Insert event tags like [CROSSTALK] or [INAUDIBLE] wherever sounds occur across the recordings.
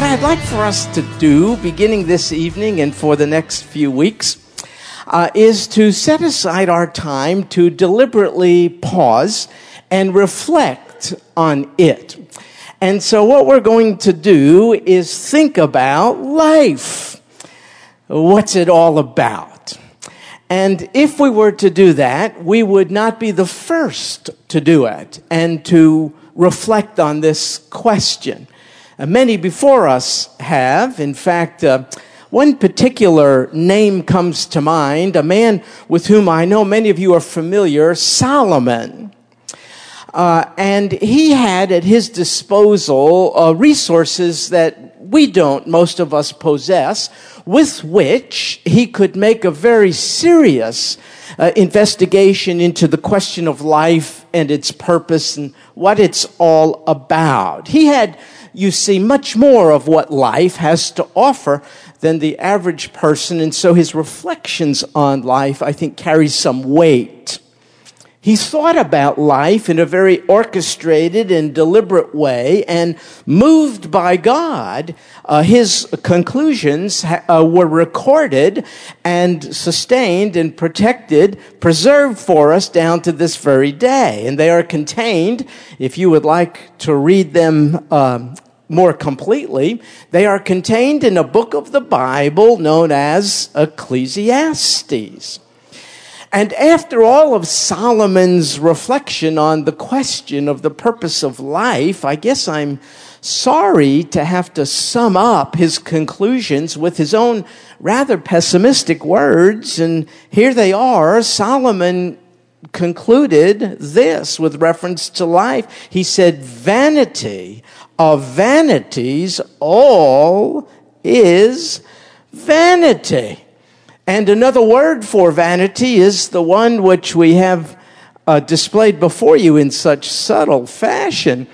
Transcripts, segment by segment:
what I'd like for us to do, beginning this evening and for the next few weeks, uh, is to set aside our time to deliberately pause and reflect on it. And so, what we're going to do is think about life. What's it all about? And if we were to do that, we would not be the first to do it and to reflect on this question. Uh, many before us have. In fact, uh, one particular name comes to mind, a man with whom I know many of you are familiar, Solomon. Uh, and he had at his disposal uh, resources that we don't, most of us possess, with which he could make a very serious uh, investigation into the question of life and its purpose and what it's all about. He had you see much more of what life has to offer than the average person. And so his reflections on life, I think, carry some weight. He thought about life in a very orchestrated and deliberate way, and moved by God, uh, his conclusions uh, were recorded and sustained and protected, preserved for us down to this very day. And they are contained, if you would like to read them um, more completely, they are contained in a book of the Bible known as Ecclesiastes. And after all of Solomon's reflection on the question of the purpose of life, I guess I'm sorry to have to sum up his conclusions with his own rather pessimistic words. And here they are. Solomon concluded this with reference to life. He said, Vanity of vanities, all is vanity. And another word for vanity is the one which we have uh, displayed before you in such subtle fashion.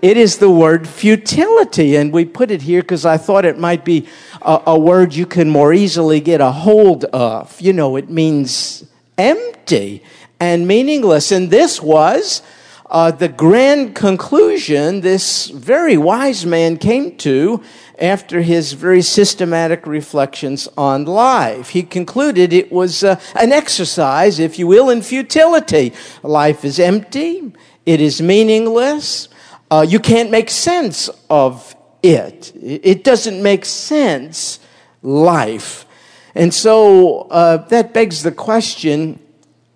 It is the word futility. And we put it here because I thought it might be a, a word you can more easily get a hold of. You know, it means empty and meaningless. And this was uh, the grand conclusion this very wise man came to after his very systematic reflections on life. He concluded it was uh, an exercise, if you will, in futility. Life is empty, it is meaningless, uh, you can't make sense of it. It doesn't make sense, life. And so uh, that begs the question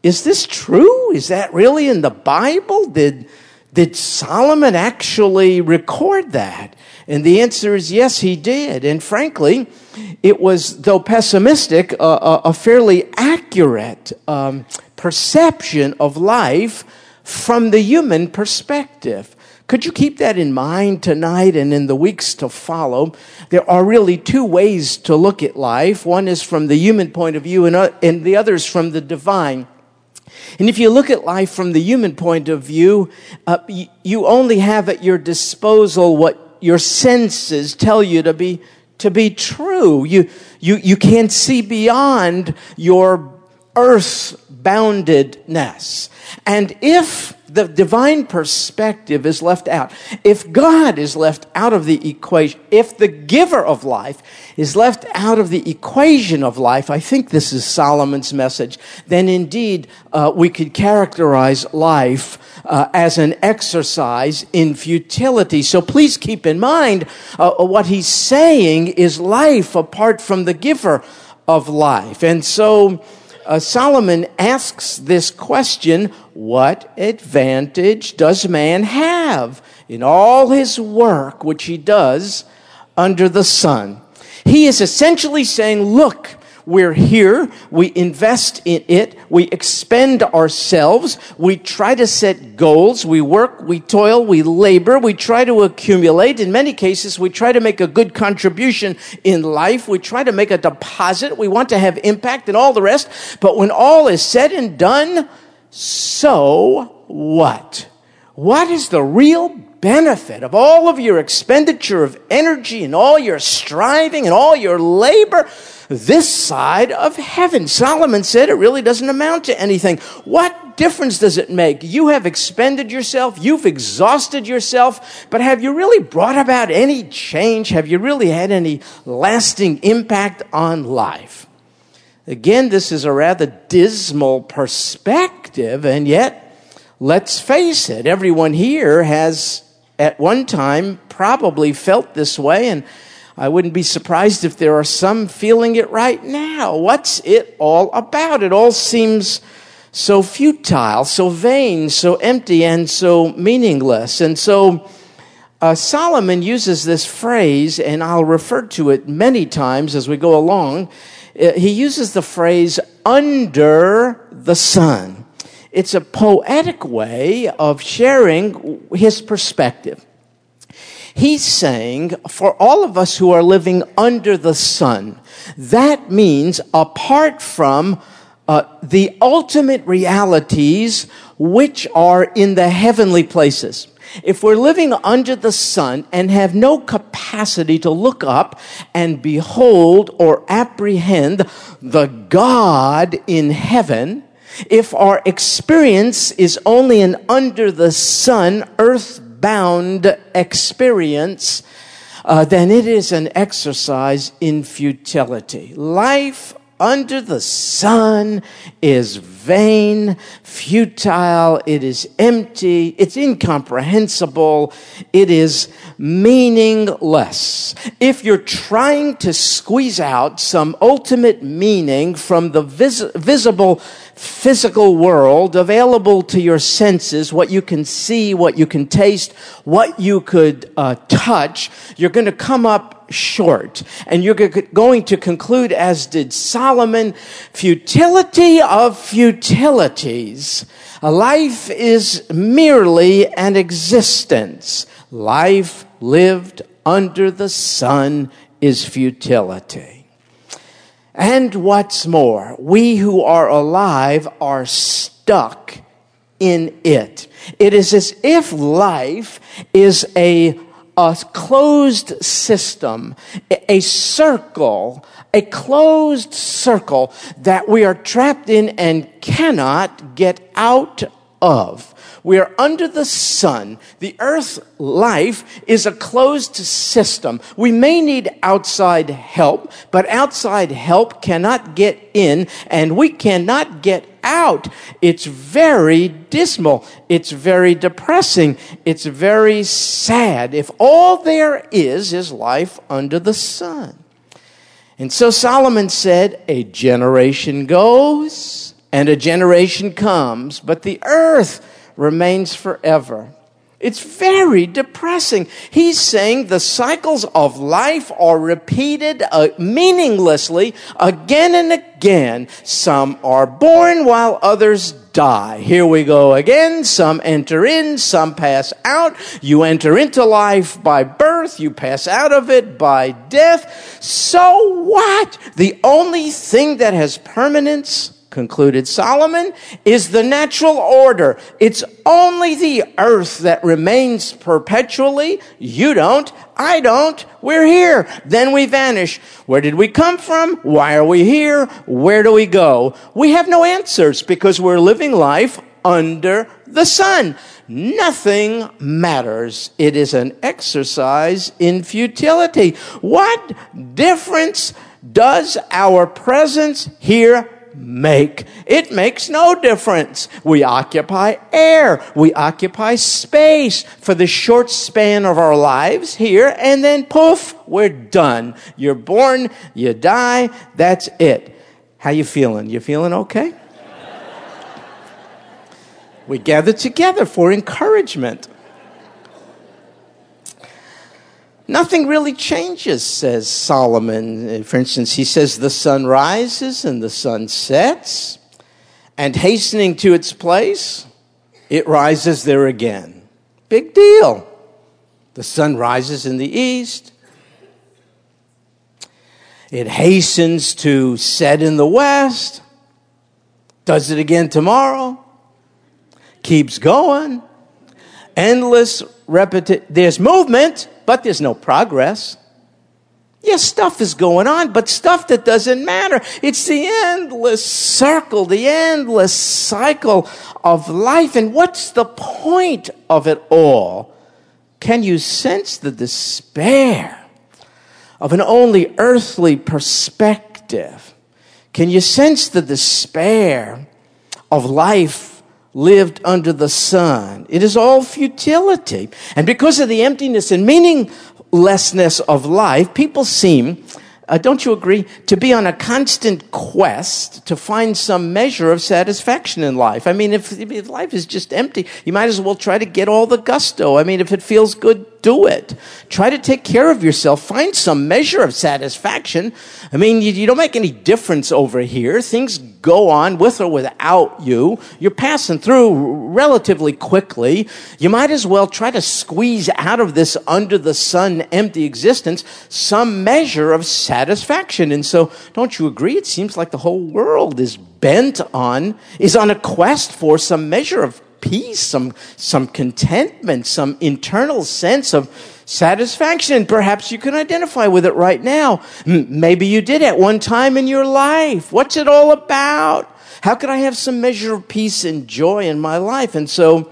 is this true? Is that really in the Bible? Did, did Solomon actually record that? And the answer is yes, he did. And frankly, it was, though pessimistic, a, a, a fairly accurate um, perception of life from the human perspective. Could you keep that in mind tonight and in the weeks to follow? There are really two ways to look at life. One is from the human point of view, and, uh, and the other is from the divine. And if you look at life from the human point of view, uh, you, you only have at your disposal what your senses tell you to be to be true. You you you can't see beyond your earth boundedness. And if the divine perspective is left out, if God is left out of the equation, if the giver of life is left out of the equation of life, I think this is Solomon's message, then indeed uh, we could characterize life uh, as an exercise in futility. So please keep in mind uh, what he's saying is life apart from the giver of life. And so, uh, Solomon asks this question What advantage does man have in all his work which he does under the sun? He is essentially saying, Look, we're here. We invest in it. We expend ourselves. We try to set goals. We work. We toil. We labor. We try to accumulate. In many cases, we try to make a good contribution in life. We try to make a deposit. We want to have impact and all the rest. But when all is said and done, so what? What is the real benefit of all of your expenditure of energy and all your striving and all your labor? This side of heaven. Solomon said it really doesn't amount to anything. What difference does it make? You have expended yourself, you've exhausted yourself, but have you really brought about any change? Have you really had any lasting impact on life? Again, this is a rather dismal perspective, and yet, let's face it, everyone here has at one time probably felt this way, and I wouldn't be surprised if there are some feeling it right now. What's it all about? It all seems so futile, so vain, so empty, and so meaningless. And so uh, Solomon uses this phrase, and I'll refer to it many times as we go along. Uh, he uses the phrase under the sun. It's a poetic way of sharing his perspective. He's saying for all of us who are living under the sun, that means apart from uh, the ultimate realities which are in the heavenly places. If we're living under the sun and have no capacity to look up and behold or apprehend the God in heaven, if our experience is only an under the sun, earth bound experience, uh, then it is an exercise in futility. Life under the sun is vain, futile, it is empty, it's incomprehensible, it is meaningless. If you're trying to squeeze out some ultimate meaning from the vis- visible physical world available to your senses, what you can see, what you can taste, what you could uh, touch, you're going to come up short. And you're going to conclude, as did Solomon, futility of futilities. A life is merely an existence. Life lived under the sun is futility. And what's more, we who are alive are stuck in it. It is as if life is a a closed system, a circle, a closed circle that we are trapped in and cannot get out of. We are under the sun. The earth life is a closed system. We may need outside help, but outside help cannot get in and we cannot get out. It's very dismal. It's very depressing. It's very sad. If all there is is life under the sun. And so Solomon said, a generation goes and a generation comes, but the earth remains forever. It's very depressing. He's saying the cycles of life are repeated uh, meaninglessly again and again. Some are born while others die. Here we go again. Some enter in, some pass out. You enter into life by birth, you pass out of it by death. So what? The only thing that has permanence concluded Solomon, is the natural order. It's only the earth that remains perpetually. You don't. I don't. We're here. Then we vanish. Where did we come from? Why are we here? Where do we go? We have no answers because we're living life under the sun. Nothing matters. It is an exercise in futility. What difference does our presence here make. It makes no difference. We occupy air. We occupy space for the short span of our lives here, and then poof, we're done. You're born, you die, that's it. How you feeling? You feeling okay? we gather together for encouragement. Nothing really changes, says Solomon. Uh, for instance, he says the sun rises and the sun sets, and hastening to its place, it rises there again. Big deal. The sun rises in the east, it hastens to set in the west, does it again tomorrow, keeps going, endless repetition. There's movement but there's no progress. Yes, stuff is going on, but stuff that doesn't matter. It's the endless circle, the endless cycle of life. And what's the point of it all? Can you sense the despair of an only earthly perspective? Can you sense the despair of life lived under the sun? It is all futility. And because of the emptiness and meaninglessness of life, people seem uh, don't you agree? To be on a constant quest to find some measure of satisfaction in life. I mean, if, if life is just empty, you might as well try to get all the gusto. I mean, if it feels good, do it. Try to take care of yourself. Find some measure of satisfaction. I mean, you, you, don't make any difference over here. Things go on with or without you. You're passing through relatively quickly. You might as well try to squeeze out of this under the sun empty existence some measure of satisfaction. And so, don't you agree? It seems like the whole world is bent on, is on a quest for some measure of peace, some, some contentment, some internal sense of satisfaction. Perhaps you can identify with it right now. Maybe you did at one time in your life. What's it all about? How can I have some measure of peace and joy in my life? And so,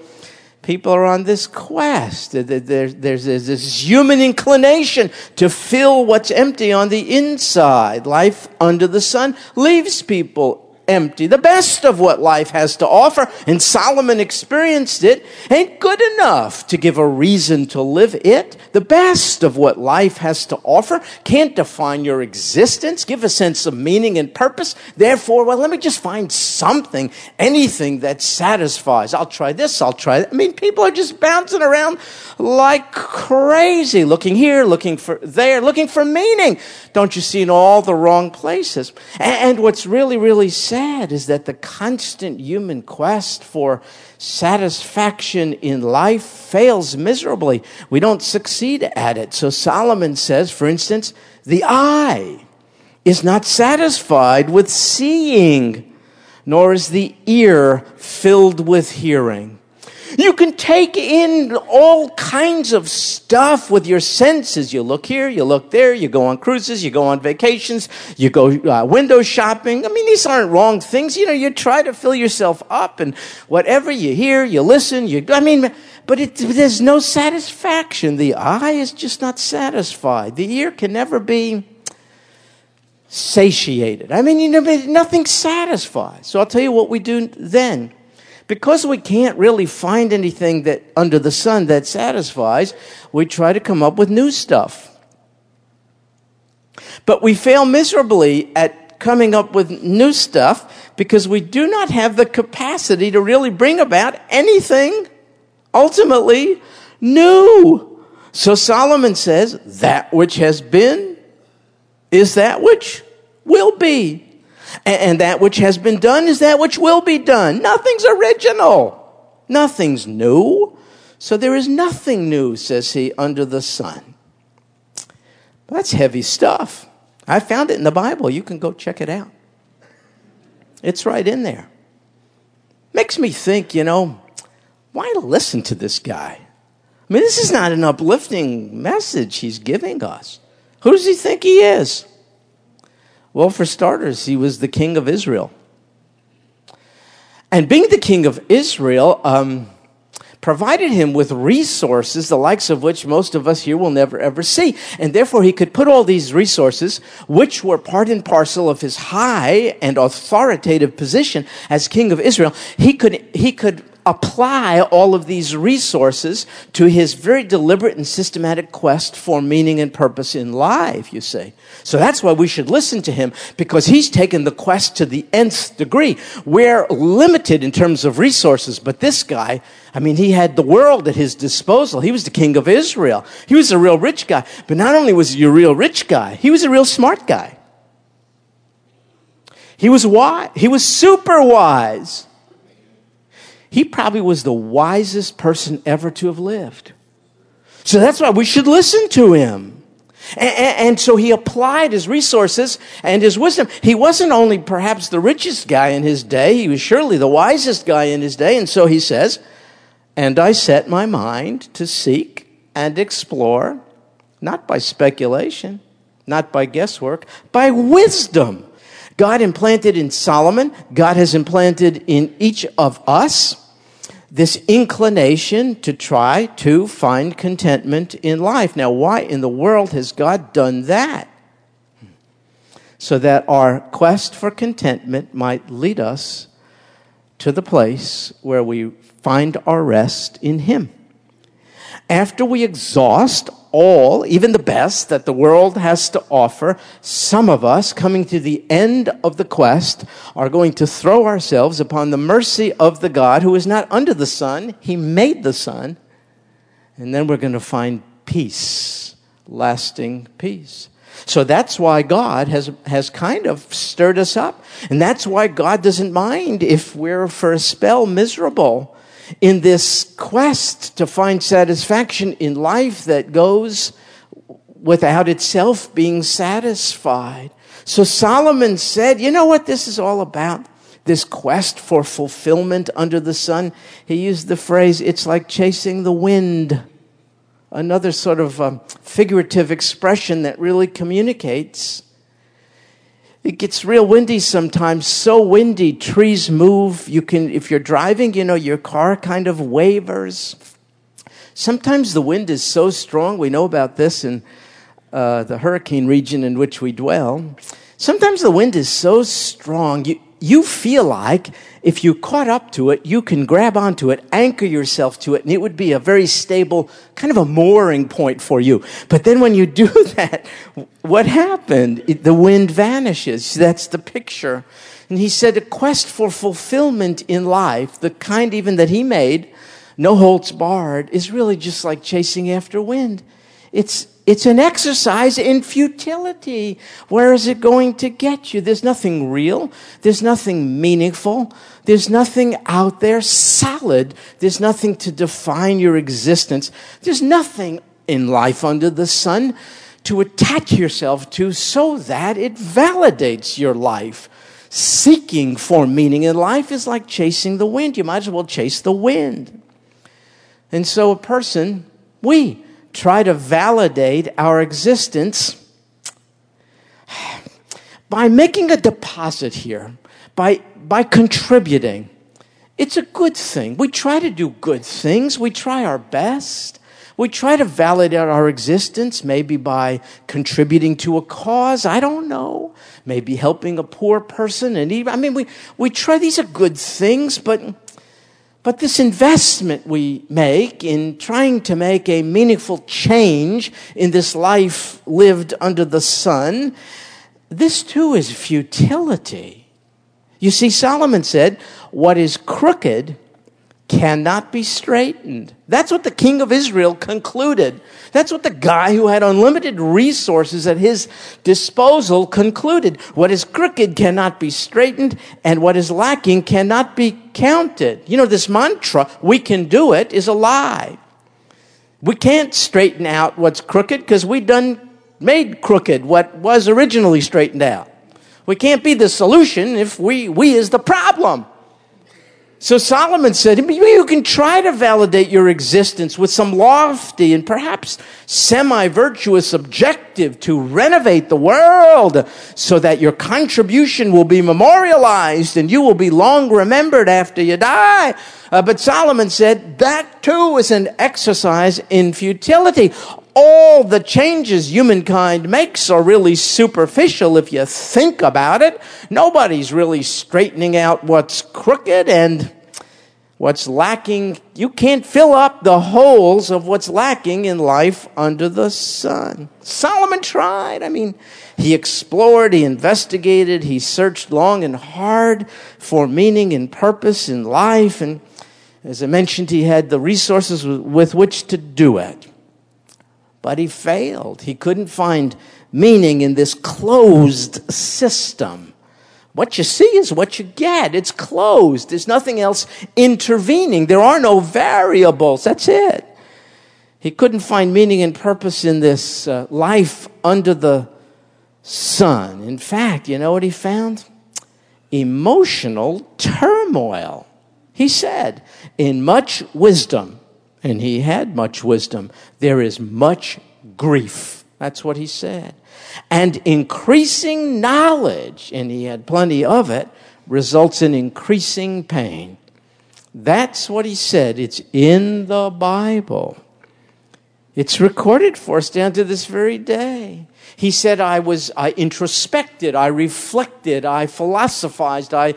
people are on this quest. There's, this human inclination to fill what's empty on the inside. Life under the sun leaves people empty. The best of what life has to offer, and Solomon experienced it, ain't good enough to give a reason to live it. The best of what life has to offer can't define your existence, give a sense of meaning and purpose. Therefore, well, let me just find something, anything that satisfies. I'll try this, I'll try that. I mean, people are just bouncing around like crazy, looking here, looking for there, looking for meaning. Don't you see in all the wrong places? And what's really, really sad sad is that the constant human quest for satisfaction in life fails miserably. We don't succeed at it. So Solomon says, for instance, the eye is not satisfied with seeing, nor is the ear filled with hearing. You can take in all kinds of stuff with your senses. You look here, you look there, you go on cruises, you go on vacations, you go uh, window shopping. I mean, these aren't wrong things. You know, you try to fill yourself up and whatever you hear, you listen, you, I mean, but it, there's no satisfaction. The eye is just not satisfied. The ear can never be satiated. I mean, you know, nothing satisfies. So I'll tell you what we do then because we can't really find anything that under the sun that satisfies, we try to come up with new stuff. But we fail miserably at coming up with new stuff because we do not have the capacity to really bring about anything ultimately new. So Solomon says, that which has been is that which will be. And that which has been done is that which will be done. Nothing's original. Nothing's new. So there is nothing new, says he, under the sun. That's heavy stuff. I found it in the Bible. You can go check it out. It's right in there. Makes me think, you know, why listen to this guy? I mean, this is not an uplifting message he's giving us. Who does he think he is? Well, for starters, he was the king of Israel. And being the king of Israel um, provided him with resources, the likes of which most of us here will never ever see. And therefore, he could put all these resources, which were part and parcel of his high and authoritative position as king of Israel, he could, he could apply all of these resources to his very deliberate and systematic quest for meaning and purpose in life, you see. So that's why we should listen to him because he's taken the quest to the nth degree. We're limited in terms of resources, but this guy, I mean, he had the world at his disposal. He was the king of Israel. He was a real rich guy. But not only was he a real rich guy, he was a real smart guy. He was wise. He was super wise he probably was the wisest person ever to have lived. So that's why we should listen to him. And, so he applied his resources and his wisdom. He wasn't only perhaps the richest guy in his day, he was surely the wisest guy in his day. And so he says, And I set my mind to seek and explore, not by speculation, not by guesswork, by wisdom. God implanted in Solomon, God has implanted in each of us this inclination to try to find contentment in life. Now, why in the world has God done that? So that our quest for contentment might lead us to the place where we find our rest in Him. After we exhaust all, even the best that the world has to offer, some of us, coming to the end of the quest, are going to throw ourselves upon the mercy of the God who is not under the sun, He made the sun, and then we're going to find peace, lasting peace. So that's why God has, has kind of stirred us up. And that's why God doesn't mind if we're for a spell miserable in this quest to find satisfaction in life that goes without itself being satisfied. So Solomon said, you know what this is all about? This quest for fulfillment under the sun. He used the phrase, it's like chasing the wind. Another sort of um, figurative expression that really communicates it gets real windy sometimes, so windy, trees move. You can, if you're driving, you know, your car kind of wavers. Sometimes the wind is so strong, we know about this in uh, the hurricane region in which we dwell. Sometimes the wind is so strong, you, you feel like if you caught up to it, you can grab onto it, anchor yourself to it, and it would be a very stable, kind of a mooring point for you. But then when you [LAUGHS] do that, what happened? The wind vanishes. That's the picture. And he said, a quest for fulfillment in life, the kind even that he made, no holds barred, is really just like chasing after wind. It's, it's an exercise in futility. Where is it going to get you? There's nothing real. There's nothing meaningful. There's nothing out there solid. There's nothing to define your existence. There's nothing in life under the sun to attach yourself to so that it validates your life. Seeking for meaning in life is like chasing the wind. You might as well chase the wind. And so a person, we, try to validate our existence by making a deposit here, by, by contributing. It's a good thing. We try to do good things. We try our best. We try to validate our existence, maybe by contributing to a cause. I don't know. Maybe helping a poor person. And even, I mean, we, we try, these are good things, but but this investment we make in trying to make a meaningful change in this life lived under the sun, this too is futility. You see, Solomon said, What is crooked cannot be straightened. That's what the king of Israel concluded. That's what the guy who had unlimited resources at his disposal concluded. What is crooked cannot be straightened, and what is lacking cannot be counted. You know, this mantra, we can do it, is a lie. We can't straighten out what's crooked because we done made crooked what was originally straightened out. We can't be the solution if we, we is the problem. So Solomon said, you can try to validate your existence with some lofty and perhaps semi-virtuous objective to renovate the world so that your contribution will be memorialized and you will be long remembered after you die. Uh, but Solomon said that too is an exercise in futility all the changes humankind makes are really superficial if you think about it. Nobody's really straightening out what's crooked and what's lacking. You can't fill up the holes of what's lacking in life under the sun. Solomon tried. I mean, he explored, he investigated, he searched long and hard for meaning and purpose in life. And as I mentioned, he had the resources with which to do it but he failed. He couldn't find meaning in this closed system. What you see is what you get. It's closed. There's nothing else intervening. There are no variables. That's it. He couldn't find meaning and purpose in this uh, life under the sun. In fact, you know what he found? Emotional turmoil. He said, in much wisdom, and he had much wisdom. There is much grief That's what he said. And increasing knowledge, and he had plenty of it, results in increasing pain. That's what he said. It's in the Bible. It's recorded for us down to this very day. He said, I was, I introspected, I reflected, I philosophized, I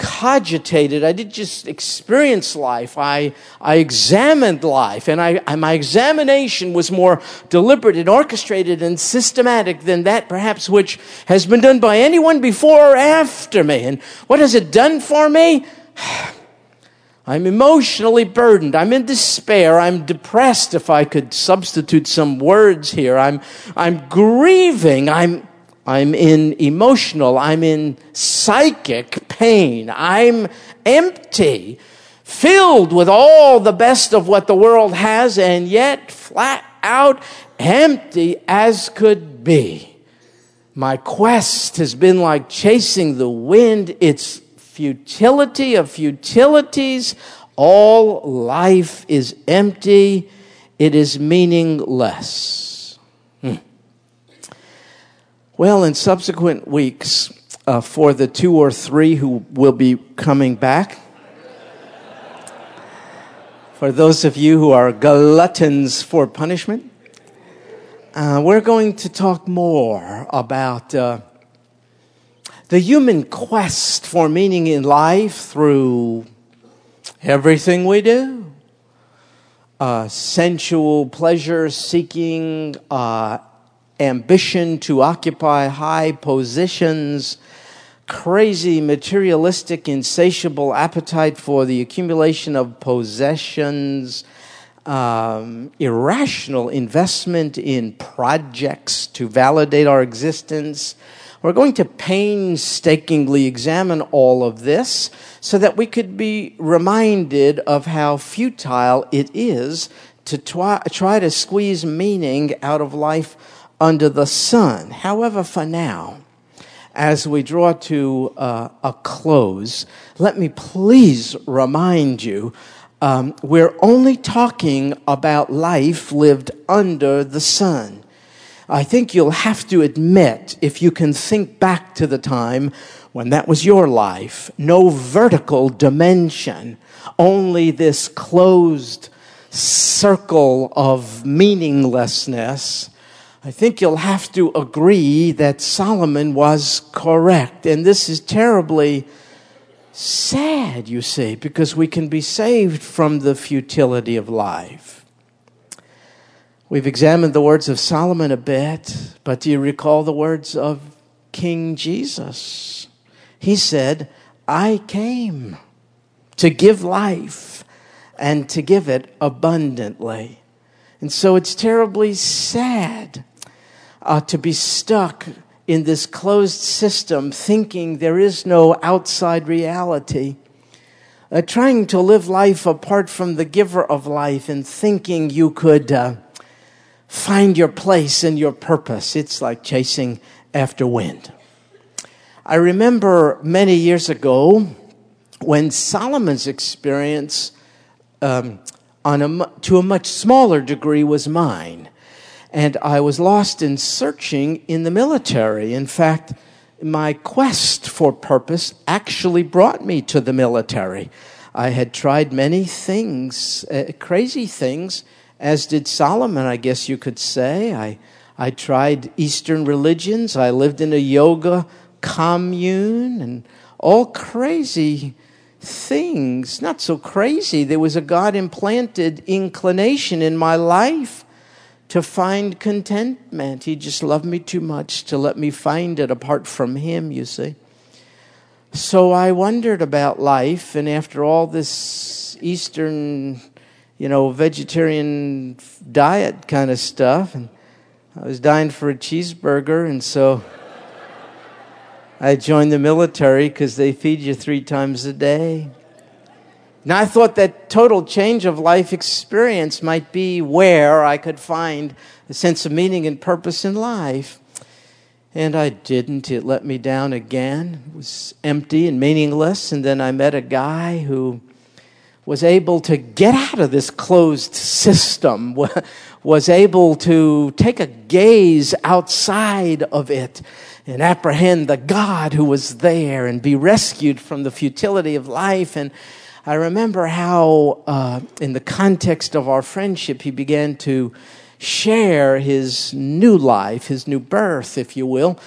cogitated. I didn't just experience life. I, I examined life. And, I, and my examination was more deliberate and orchestrated and systematic than that perhaps which has been done by anyone before or after me. And what has it done for me? [SIGHS] I'm emotionally burdened. I'm in despair. I'm depressed, if I could substitute some words here. I'm, I'm grieving. I'm, I'm in emotional, I'm in psychic pain. I'm empty, filled with all the best of what the world has, and yet flat out empty as could be. My quest has been like chasing the wind. It's futility of futilities. All life is empty. It is meaningless. Hmm. Well, in subsequent weeks, uh, for the two or three who will be coming back, for those of you who are gluttons for punishment, uh, we're going to talk more about uh, the human quest for meaning in life through everything we do. Uh, sensual pleasure seeking, uh, ambition to occupy high positions, crazy, materialistic, insatiable appetite for the accumulation of possessions, um, irrational investment in projects to validate our existence. We're going to painstakingly examine all of this so that we could be reminded of how futile it is to try, try to squeeze meaning out of life under the sun. However, for now, as we draw to uh, a close, let me please remind you um, we're only talking about life lived under the sun. I think you'll have to admit, if you can think back to the time when that was your life, no vertical dimension, only this closed circle of meaninglessness I think you'll have to agree that Solomon was correct. And this is terribly sad, you see, because we can be saved from the futility of life. We've examined the words of Solomon a bit, but do you recall the words of King Jesus? He said, I came to give life and to give it abundantly. And so it's terribly sad uh, to be stuck in this closed system, thinking there is no outside reality, uh, trying to live life apart from the giver of life, and thinking you could uh, find your place and your purpose. It's like chasing after wind. I remember many years ago when Solomon's experience, um, on a, to a much smaller degree, was mine and I was lost in searching in the military. In fact, my quest for purpose actually brought me to the military. I had tried many things, uh, crazy things, as did Solomon, I guess you could say. I, I tried Eastern religions. I lived in a yoga commune and all crazy things. Not so crazy. There was a God implanted inclination in my life to find contentment. He just loved me too much to let me find it apart from Him, you see. So I wondered about life, and after all this Eastern, you know, vegetarian diet kind of stuff, and I was dying for a cheeseburger, and so [LAUGHS] I joined the military because they feed you three times a day. Now, I thought that total change of life experience might be where I could find a sense of meaning and purpose in life. And I didn't. It let me down again. It was empty and meaningless. And then I met a guy who was able to get out of this closed system, [LAUGHS] was able to take a gaze outside of it and apprehend the God who was there and be rescued from the futility of life. And I remember how, uh, in the context of our friendship, he began to share his new life, his new birth, if you will,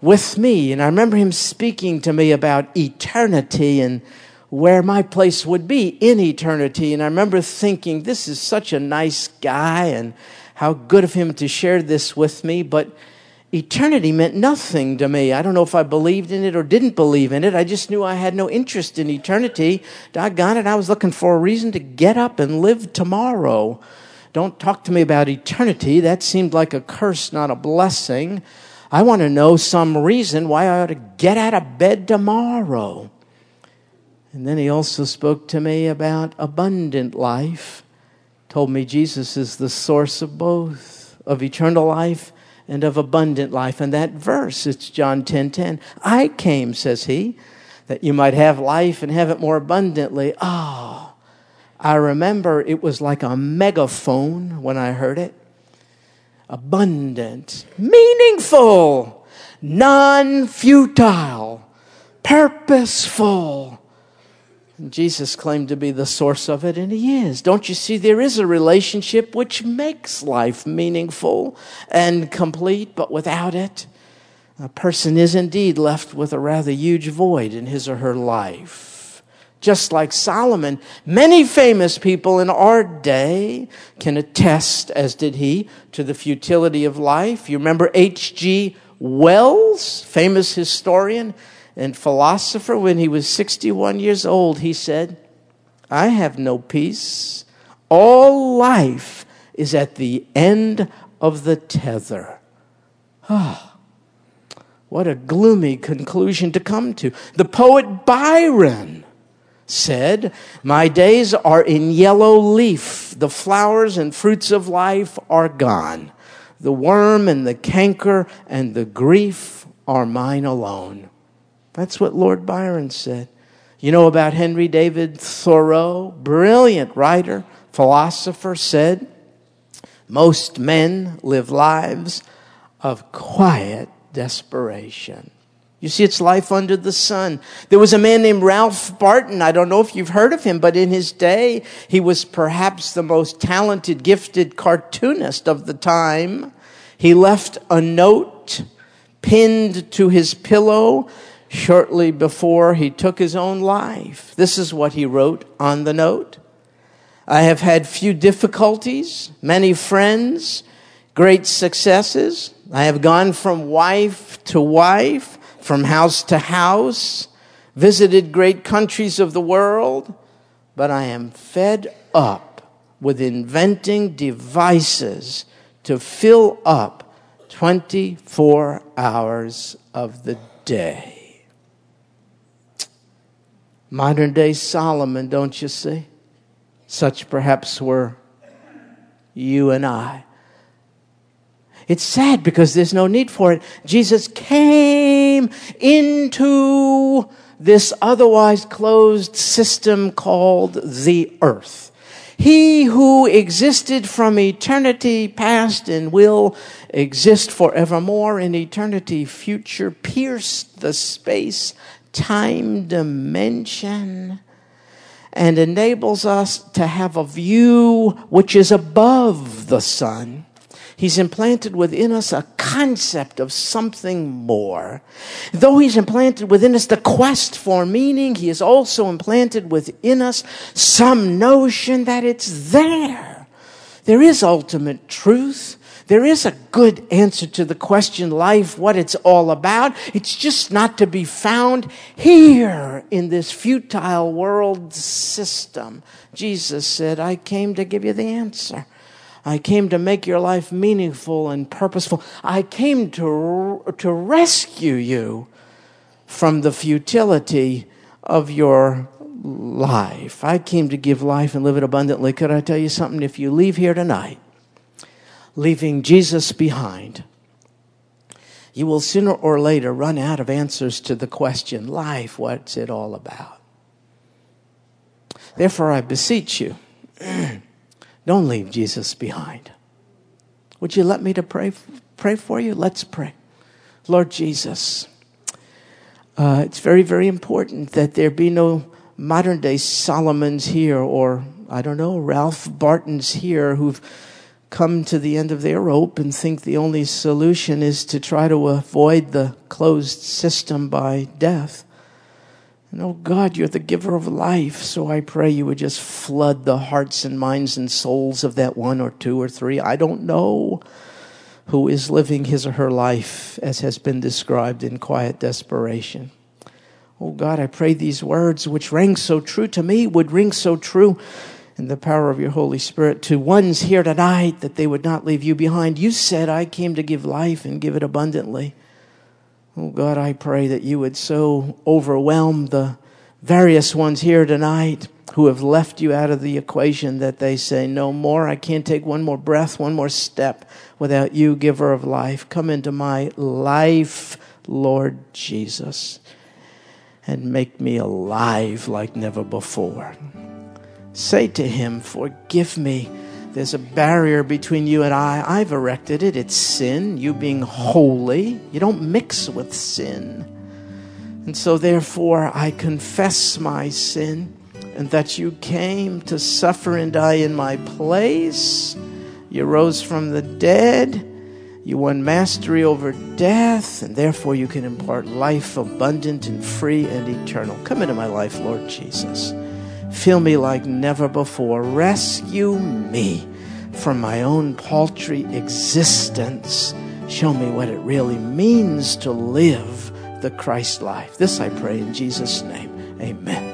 with me. And I remember him speaking to me about eternity and where my place would be in eternity. And I remember thinking, this is such a nice guy and how good of him to share this with me. But eternity meant nothing to me. I don't know if I believed in it or didn't believe in it. I just knew I had no interest in eternity. Doggone it, I was looking for a reason to get up and live tomorrow. Don't talk to me about eternity. That seemed like a curse, not a blessing. I want to know some reason why I ought to get out of bed tomorrow. And then he also spoke to me about abundant life, told me Jesus is the source of both, of eternal life and of abundant life. And that verse, it's John 10 10. I came, says he, that you might have life and have it more abundantly. Oh, I remember it was like a megaphone when I heard it. Abundant, meaningful, non futile, purposeful Jesus claimed to be the source of it, and He is. Don't you see? There is a relationship which makes life meaningful and complete, but without it, a person is indeed left with a rather huge void in his or her life. Just like Solomon, many famous people in our day can attest, as did he, to the futility of life. You remember H.G. Wells, famous historian? And philosopher, when he was 61 years old, he said, I have no peace. All life is at the end of the tether. Ah, what a gloomy conclusion to come to. The poet Byron said, My days are in yellow leaf. The flowers and fruits of life are gone. The worm and the canker and the grief are mine alone. That's what Lord Byron said. You know about Henry David Thoreau, brilliant writer, philosopher, said, Most men live lives of quiet desperation. You see, it's life under the sun. There was a man named Ralph Barton. I don't know if you've heard of him, but in his day, he was perhaps the most talented, gifted cartoonist of the time. He left a note pinned to his pillow shortly before he took his own life. This is what he wrote on the note. I have had few difficulties, many friends, great successes. I have gone from wife to wife, from house to house, visited great countries of the world, but I am fed up with inventing devices to fill up 24 hours of the day. Modern day Solomon, don't you see? Such perhaps were you and I. It's sad because there's no need for it. Jesus came into this otherwise closed system called the earth. He who existed from eternity past and will exist forevermore in eternity future pierced the space time dimension and enables us to have a view which is above the sun. He's implanted within us a concept of something more. Though he's implanted within us the quest for meaning, he has also implanted within us some notion that it's there. There is ultimate truth. There is a good answer to the question, life, what it's all about. It's just not to be found here in this futile world system. Jesus said, I came to give you the answer. I came to make your life meaningful and purposeful. I came to, to rescue you from the futility of your life. I came to give life and live it abundantly. Could I tell you something? If you leave here tonight leaving Jesus behind, you will sooner or later run out of answers to the question life, what's it all about? Therefore, I beseech you, [CLEARS THROAT] don't leave Jesus behind. Would you let me to pray, pray for you? Let's pray. Lord Jesus, uh, it's very, very important that there be no modern day Solomons here or, I don't know, Ralph Bartons here who've come to the end of their rope and think the only solution is to try to avoid the closed system by death. And oh God, you're the giver of life, so I pray you would just flood the hearts and minds and souls of that one or two or three, I don't know, who is living his or her life as has been described in quiet desperation. Oh God, I pray these words, which rang so true to me, would ring so true in the power of your Holy Spirit to ones here tonight that they would not leave you behind. You said, I came to give life and give it abundantly. Oh God, I pray that you would so overwhelm the various ones here tonight who have left you out of the equation that they say, No more. I can't take one more breath, one more step without you, giver of life. Come into my life, Lord Jesus, and make me alive like never before. Say to him, Forgive me. There's a barrier between you and I. I've erected it. It's sin, you being holy. You don't mix with sin. And so, therefore, I confess my sin and that you came to suffer and die in my place. You rose from the dead. You won mastery over death, and therefore you can impart life abundant and free and eternal. Come into my life, Lord Jesus. Fill me like never before. Rescue me from my own paltry existence. Show me what it really means to live the Christ life. This I pray in Jesus' name. Amen.